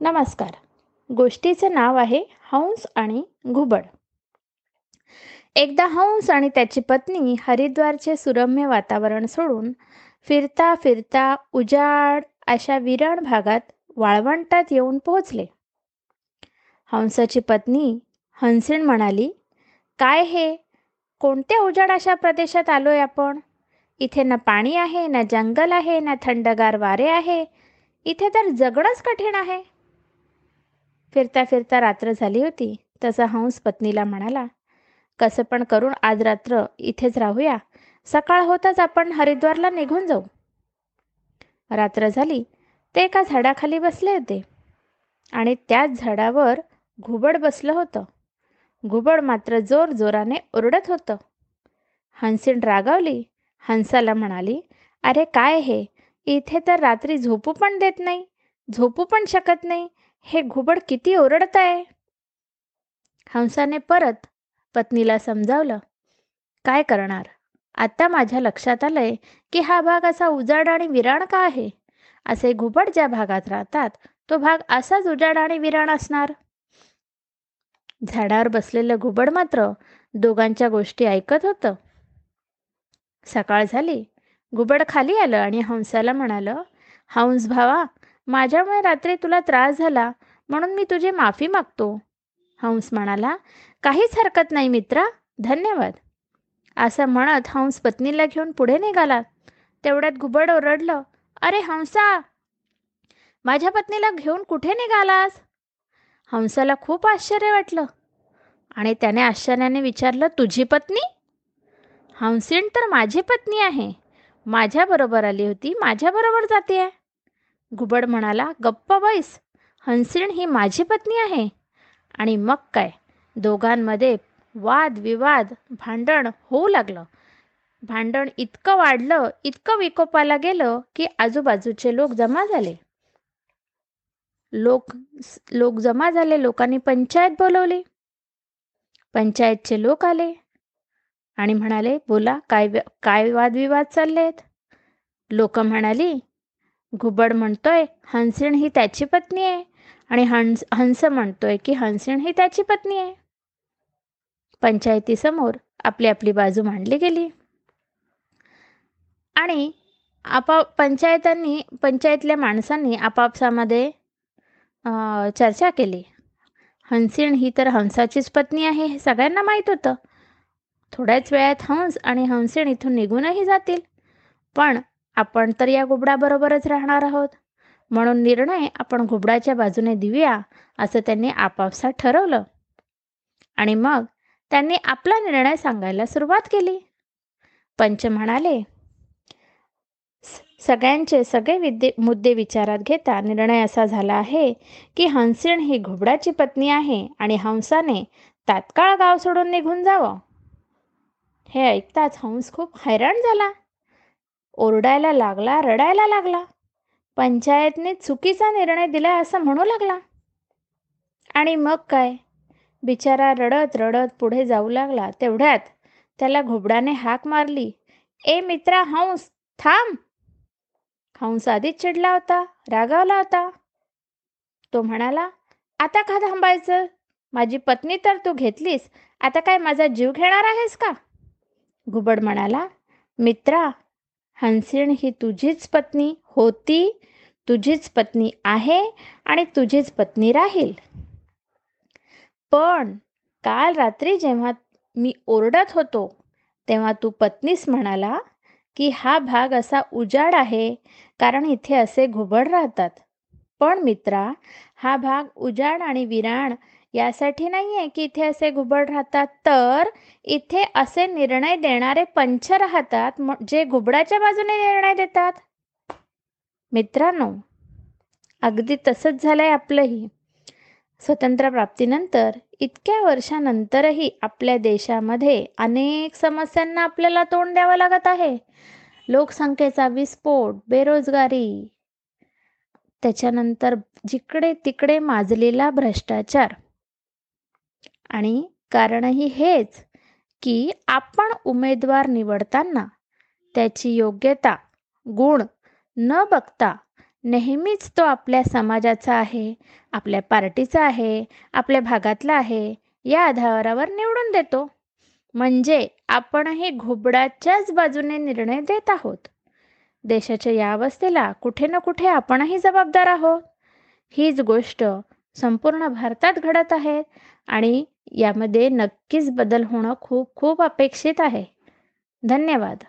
नमस्कार. गोष्टीचं नाव आहे हंस आणि घुबड. एकदा हंस आणि त्याची पत्नी हरिद्वारचे सुरम्य वातावरण सोडून फिरता फिरता उजाड अशा विरण भागात वाळवंटात येऊन पोहोचले. हंसाची पत्नी हंसीण म्हणाली काय हे? कोणत्या उजाड अशा प्रदेशात आलोय आपण? इथे ना पाणी आहे ना जंगल आहे ना थंडगार वारे आहे. इथे तर जगणंच कठीण आहे. फिरता फिरता रात्र झाली होती. तसा हंस पत्नीला म्हणाला कसं पण करून आज रात्र इथेच राहूया. सकाळ होताच आपण हरिद्वारला निघून जाऊ. रात्र झाली. ते एका झाडाखाली बसले होते. आणि त्याच झाडावर घुबड बसलं होतं. घुबड मात्र जोर जोराने ओरडत होतं. हंसीन रागावली. हंसाला म्हणाली अरे काय हे? इथे तर रात्री झोपू पण देत नाही. झोपू पण शकत नाही. हे घुबड किती ओरडत आहे. हंसाने परत पत्नीला समजावलं. काय करणार? आता माझ्या लक्षात आलंय की हा भाग असा उजाड आणि विराण का आहे? असे घुबड ज्या भागात राहतात तो भाग असाच उजाड आणि विराण असणार. झाडावर बसलेलं घुबड मात्र दोघांच्या गोष्टी ऐकत होतं. सकाळ झाली. घुबड खाली आलं आणि हंसाला म्हणालं हंस भावा माझ्यामुळे रात्री तुला त्रास झाला म्हणून मी तुझी माफी मागतो. हंस म्हणाला काहीच हरकत नाही मित्रा धन्यवाद. असं म्हणत हंस पत्नीला घेऊन पुढे निघाला. तेवढ्यात घुबड ओरडलं अरे हंसा! माझ्या पत्नीला घेऊन कुठे निघालास? हंसाला खूप आश्चर्य वाटलं. आणि त्याने आश्चर्याने विचारलं तुझी पत्नी? हंसीण तर माझी पत्नी आहे. माझ्याबरोबर आली होती माझ्याबरोबर जाते आहे घुबड म्हणाला गप्प बैस. हंसीण ही माझी पत्नी आहे. आणि मग काय? दोघांमध्ये वाद विवाद भांडण होऊ लागलं. भांडण इतकं वाढलं इतकं विकोपाला गेलं की आजूबाजूचे लोक जमा झाले. लोक लोक जमा झाले लोकांनी पंचायत बोलवली. पंचायतचे लोक आले आणि म्हणाले बोला काय काय वादविवाद चालले आहेत लोक म्हणाली घुबड म्हणतोय हंसीण ही त्याची पत्नी आहे. आणि हंस हंस म्हणतोय की हंसीण ही त्याची पत्नी आहे. पंचायतीसमोर आपली आपली बाजू मांडली गेली. आणि आपा पंचायतांनी पंचायतल्या माणसांनी आपापसामध्ये चर्चा केली. हंसीण ही तर हंसाचीच पत्नी आहे हे सगळ्यांना माहीत होतं. थोड्याच वेळात हंस आणि हंसिण इथून निघूनही जातील. पण आपण तर या घुबडाबरोबरच राहणार आहोत. म्हणून निर्णय आपण घुबडाच्या बाजूने देऊया असं त्यांनी आपापसात ठरवलं. आणि मग त्यांनी आपला निर्णय सांगायला सुरुवात केली. पंच म्हणाले सगळ्यांचे सगळे विद्ये मुद्दे विचारात घेता निर्णय असा झाला आहे की हंसिण ही घुबडाची पत्नी आहे आणि हंसाने तात्काळ गाव सोडून निघून जावं. हे ऐकताच हंस खूप हैराण झाला. ओरडायला लागला रडायला लागला. पंचायतने चुकीचा निर्णय दिला असं म्हणू लागला. आणि मग काय? बिचारा रडत रडत पुढे जाऊ लागला. तेवढ्यात त्याला घुबडाने हाक मारली. ए मित्रा हंस थांब. हंस आधीच चिडला होता रागावला होता. तो म्हणाला आता का थांबायचं? माझी पत्नी तर तू घेतलीस. आता काय माझा जीव घेणार आहेस का? घुबड म्हणाला मित्रा हंसीण ही तुझीच पत्नी होती तुझीच पत्नी आहे आणि तुझीच पत्नी राहील. पण काल रात्री जेव्हा मी ओरडत होतो तेव्हा तू पत्नीस म्हणाला की हा भाग असा उजाड आहे कारण इथे असे घुबड राहतात. पण मित्रा हा भाग उजाड आणि विराण यासाठी नाही आहे की इथे असे घुबड राहतात तर इथे असे निर्णय देणारे पंच राहतात जे घुबडाच्या बाजूने निर्णय देतात. मित्रांनो अगदी तसंच झालंय आपलंही. स्वतंत्र प्राप्तीनंतर इतक्या वर्षानंतरही आपल्या देशामध्ये अनेक समस्यांना आपल्याला तोंड द्यावं लागत आहे. लोकसंख्येचा विस्फोट बेरोजगारी त्याच्यानंतर जिकडे तिकडे माजलेला भ्रष्टाचार. आणि कारणही हेच की आपण उमेदवार निवडताना त्याची योग्यता गुण न बघता नेहमीच तो आपल्या समाजाचा आहे आपल्या पार्टीचा आहे आपल्या भागातला आहे या आधारावर निवडून देतो. म्हणजे आपणही घुबडाच्याच बाजूने निर्णय देत आहोत. देशाच्या या अवस्थेला कुठे ना कुठे आपणही जबाबदार आहोत. हीच गोष्ट संपूर्ण भारतात घडत आहेत आणि यामध्ये नक्कीच बदल होणं खूप खूप अपेक्षित आहे. धन्यवाद.